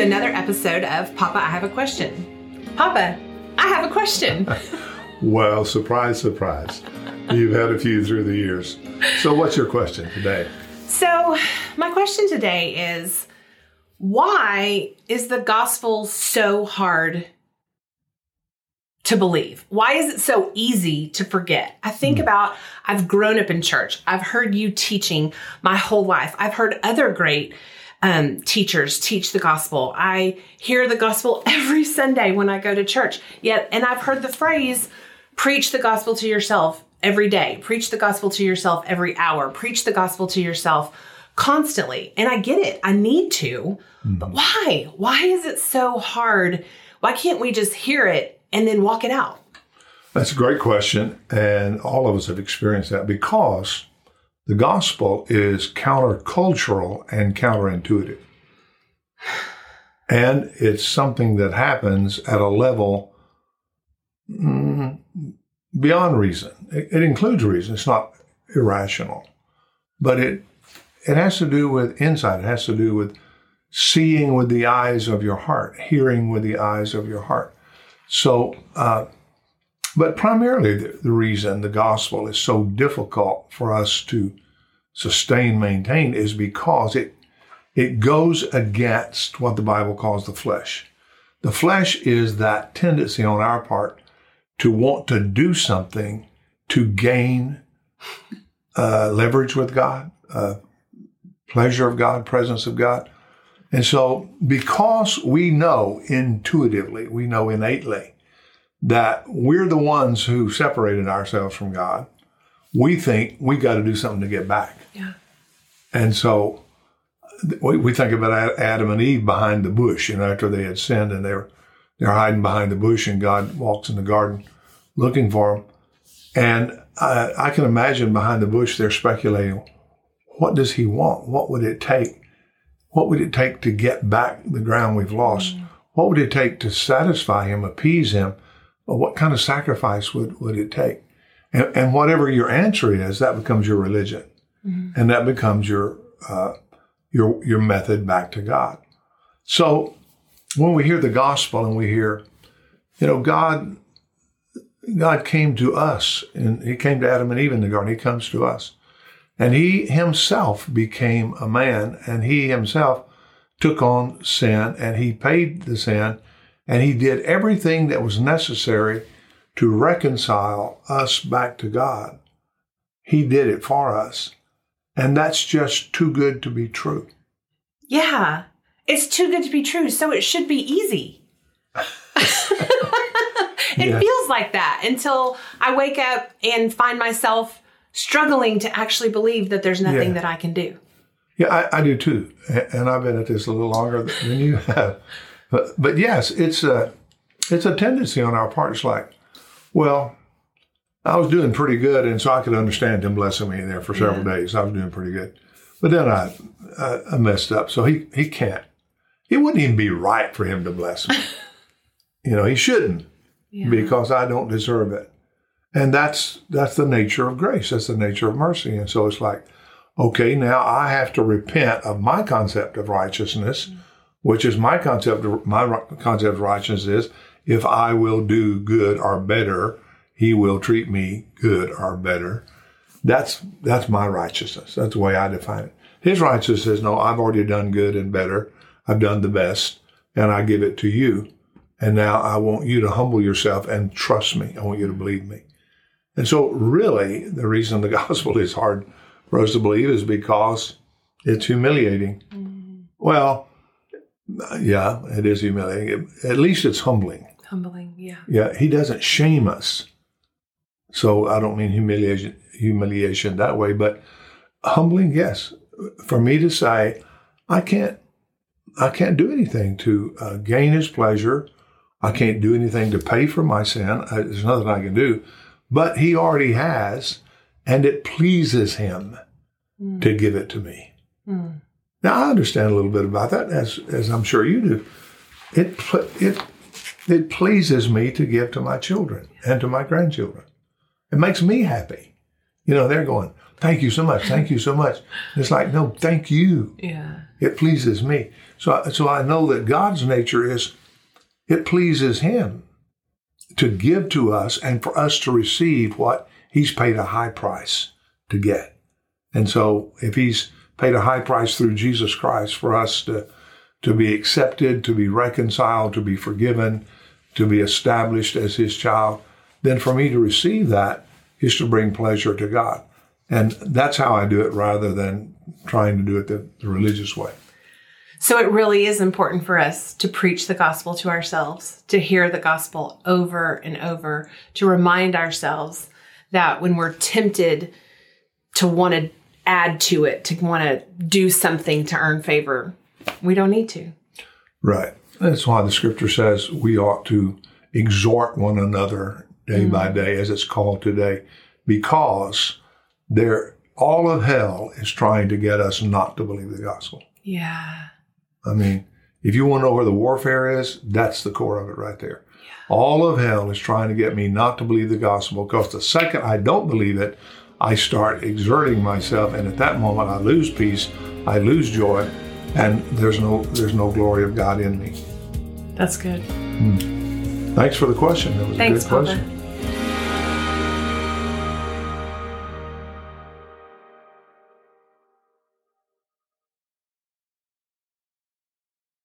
to another episode of Papa, I Have a Question. Papa, I have a question. Well, surprise, surprise. You've had a few through the years. So, what's your question today? So, my question today is why is the gospel so hard to believe? Why is it so easy to forget? I think Hmm. about I've grown up in church. I've heard you teaching my whole life. I've heard other great um, teachers teach the gospel. I hear the gospel every Sunday when I go to church. Yet, and I've heard the phrase, preach the gospel to yourself every day, preach the gospel to yourself every hour, preach the gospel to yourself constantly. And I get it. I need to. But why? Why is it so hard? Why can't we just hear it and then walk it out? That's a great question. And all of us have experienced that because the gospel is countercultural and counterintuitive. And it's something that happens at a level mm, beyond reason. It, it includes reason. It's not irrational, but it it has to do with insight. It has to do with seeing with the eyes of your heart, hearing with the eyes of your heart. So, uh, but primarily the, the reason the gospel is so difficult for us to sustain, maintain is because it it goes against what the Bible calls the flesh. The flesh is that tendency on our part to want to do something to gain uh, leverage with God, uh, pleasure of God, presence of God. And so, because we know intuitively, we know innately that we're the ones who separated ourselves from God, we think we got to do something to get back. Yeah. And so, we, we think about Adam and Eve behind the bush, you know, after they had sinned and they're they're hiding behind the bush, and God walks in the garden looking for them. And I, I can imagine behind the bush they're speculating, what does he want? What would it take? What would it take to get back the ground we've lost? Mm. What would it take to satisfy him, appease him? Or what kind of sacrifice would, would it take? And, and whatever your answer is, that becomes your religion. And that becomes your, uh, your, your method back to God. So when we hear the gospel and we hear, you know, God, God came to us and he came to Adam and Eve in the garden. He comes to us. And he himself became a man and he himself took on sin and he paid the sin and he did everything that was necessary to reconcile us back to God. He did it for us. And that's just too good to be true. Yeah. It's too good to be true, so it should be easy. it Yeah. feels like that until I wake up and find myself struggling to actually believe that there's nothing Yeah. that I can do. Yeah, I, I do too, and I've been at this a little longer than you have. But, but yes, it's a it's a tendency on our part. It's like, well, I was doing pretty good, and so I could understand him blessing me there for several days. I was doing pretty good, but then I, I I messed up. So he he can't. It wouldn't even be right for him to bless me. you know, he shouldn't because I don't deserve it. And that's that's the nature of grace. That's the nature of mercy. And so it's like, okay, now I have to repent of my concept of righteousness, mm. Which is my concept of my concept of righteousness is if I will do good or better, he will treat me good or better. That's that's my righteousness. That's the way I define it. His righteousness is no, I've already done good and better. I've done the best, and I give it to you. And now I want you to humble yourself and trust me. I want you to believe me. And so, really, the reason the gospel is hard for us to believe is because it's humiliating. Mm-hmm. Well, yeah, it is humiliating. At least it's humbling. Humbling, yeah. Yeah, he doesn't shame us. So I don't mean humiliation, humiliation that way, but humbling, yes. For me to say, I can't, I can't do anything to uh, gain His pleasure. I can't do anything to pay for my sin. I, there's nothing I can do, but He already has, and it pleases Him hmm. to give it to me. Hmm. Now I understand a little bit about that, as as I'm sure you do. It it it pleases me to give to my children and to my grandchildren. It makes me happy. You know, they're going, thank you so much, thank you so much. And it's like, no, thank you. Yeah. It pleases me. So, so I know that God's nature is it pleases Him to give to us and for us to receive what He's paid a high price to get. And so, if He's paid a high price through Jesus Christ for us to to be accepted, to be reconciled, to be forgiven, to be established as His child, then for me to receive that is to bring pleasure to God. And that's how I do it rather than trying to do it the, the religious way. So it really is important for us to preach the gospel to ourselves, to hear the gospel over and over, to remind ourselves that when we're tempted to want to add to it, to want to do something to earn favor, we don't need to. Right. That's why the scripture says we ought to exhort one another day mm. by day, as it's called today, because there all of hell is trying to get us not to believe the gospel. Yeah. I mean, if you want to know where the warfare is, that's the core of it right there. Yeah. All of hell is trying to get me not to believe the gospel because the second I don't believe it, I start exerting myself, and at that moment I lose peace, I lose joy, and there's no there's no glory of God in me. That's good. Hmm. Thanks for the question. That was Thanks, a good Papa. question.